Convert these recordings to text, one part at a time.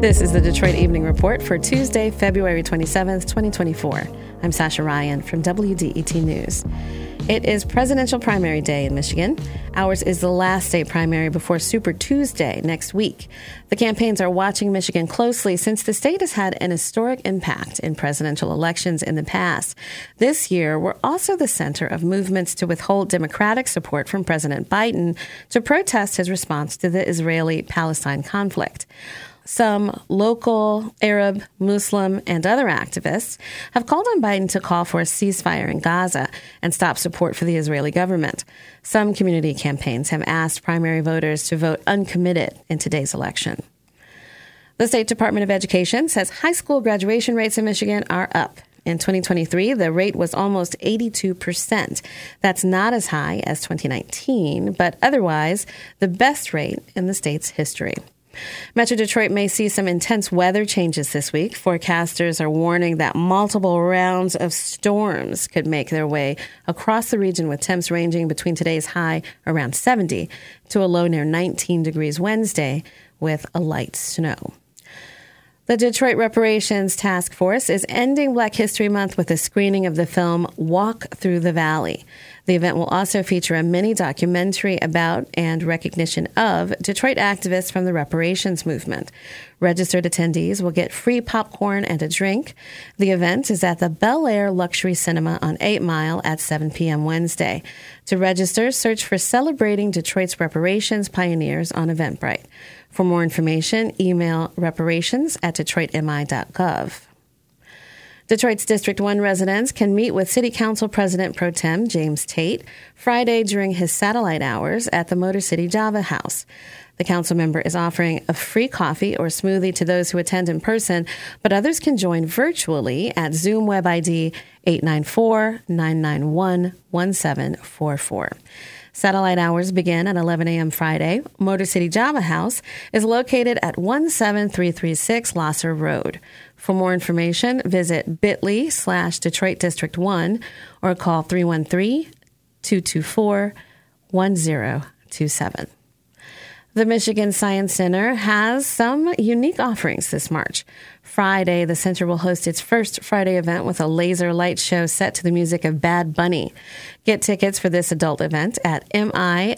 This is the Detroit Evening Report for Tuesday, February 27th, 2024. I'm Sasha Ryan from WDET News. It is presidential primary day in Michigan. Ours is the last state primary before Super Tuesday next week. The campaigns are watching Michigan closely since the state has had an historic impact in presidential elections in the past. This year, we're also the center of movements to withhold Democratic support from President Biden to protest his response to the Israeli Palestine conflict. Some local Arab, Muslim, and other activists have called on Biden to call for a ceasefire in Gaza and stop support for the Israeli government. Some community campaigns have asked primary voters to vote uncommitted in today's election. The State Department of Education says high school graduation rates in Michigan are up. In 2023, the rate was almost 82%. That's not as high as 2019, but otherwise the best rate in the state's history. Metro Detroit may see some intense weather changes this week. Forecasters are warning that multiple rounds of storms could make their way across the region with temps ranging between today's high around 70 to a low near 19 degrees Wednesday with a light snow. The Detroit Reparations Task Force is ending Black History Month with a screening of the film Walk Through the Valley. The event will also feature a mini documentary about and recognition of Detroit activists from the reparations movement. Registered attendees will get free popcorn and a drink. The event is at the Bel Air Luxury Cinema on 8 Mile at 7 p.m. Wednesday. To register, search for Celebrating Detroit's Reparations Pioneers on Eventbrite. For more information, email reparations at detroitmi.gov. Detroit's District 1 residents can meet with City Council President Pro Tem James Tate Friday during his satellite hours at the Motor City Java House. The council member is offering a free coffee or smoothie to those who attend in person, but others can join virtually at Zoom web ID 894 991 1744. Satellite hours begin at 11 a.m. Friday. Motor City Java House is located at 17336 Lahser Road. For more information, visit bit.ly slash Detroit District 1 or call 313 224 1027. The Michigan Science Center has some unique offerings this March. Friday, the center will host its first Friday event with a laser light show set to the music of Bad Bunny. Get tickets for this adult event at mi-sci.org.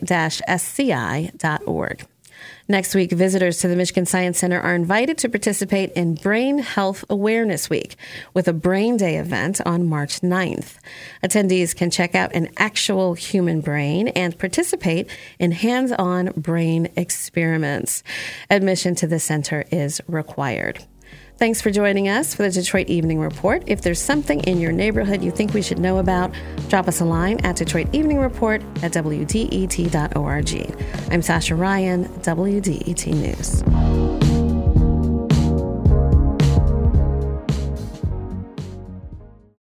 Next week, visitors to the Michigan Science Center are invited to participate in Brain Health Awareness Week with a Brain Day event on March 9th. Attendees can check out an actual human brain and participate in hands on brain experiments. Admission to the center is required. Thanks for joining us for the Detroit Evening Report. If there's something in your neighborhood you think we should know about, drop us a line at Detroit Evening Report at WDET.org. I'm Sasha Ryan, WDET News.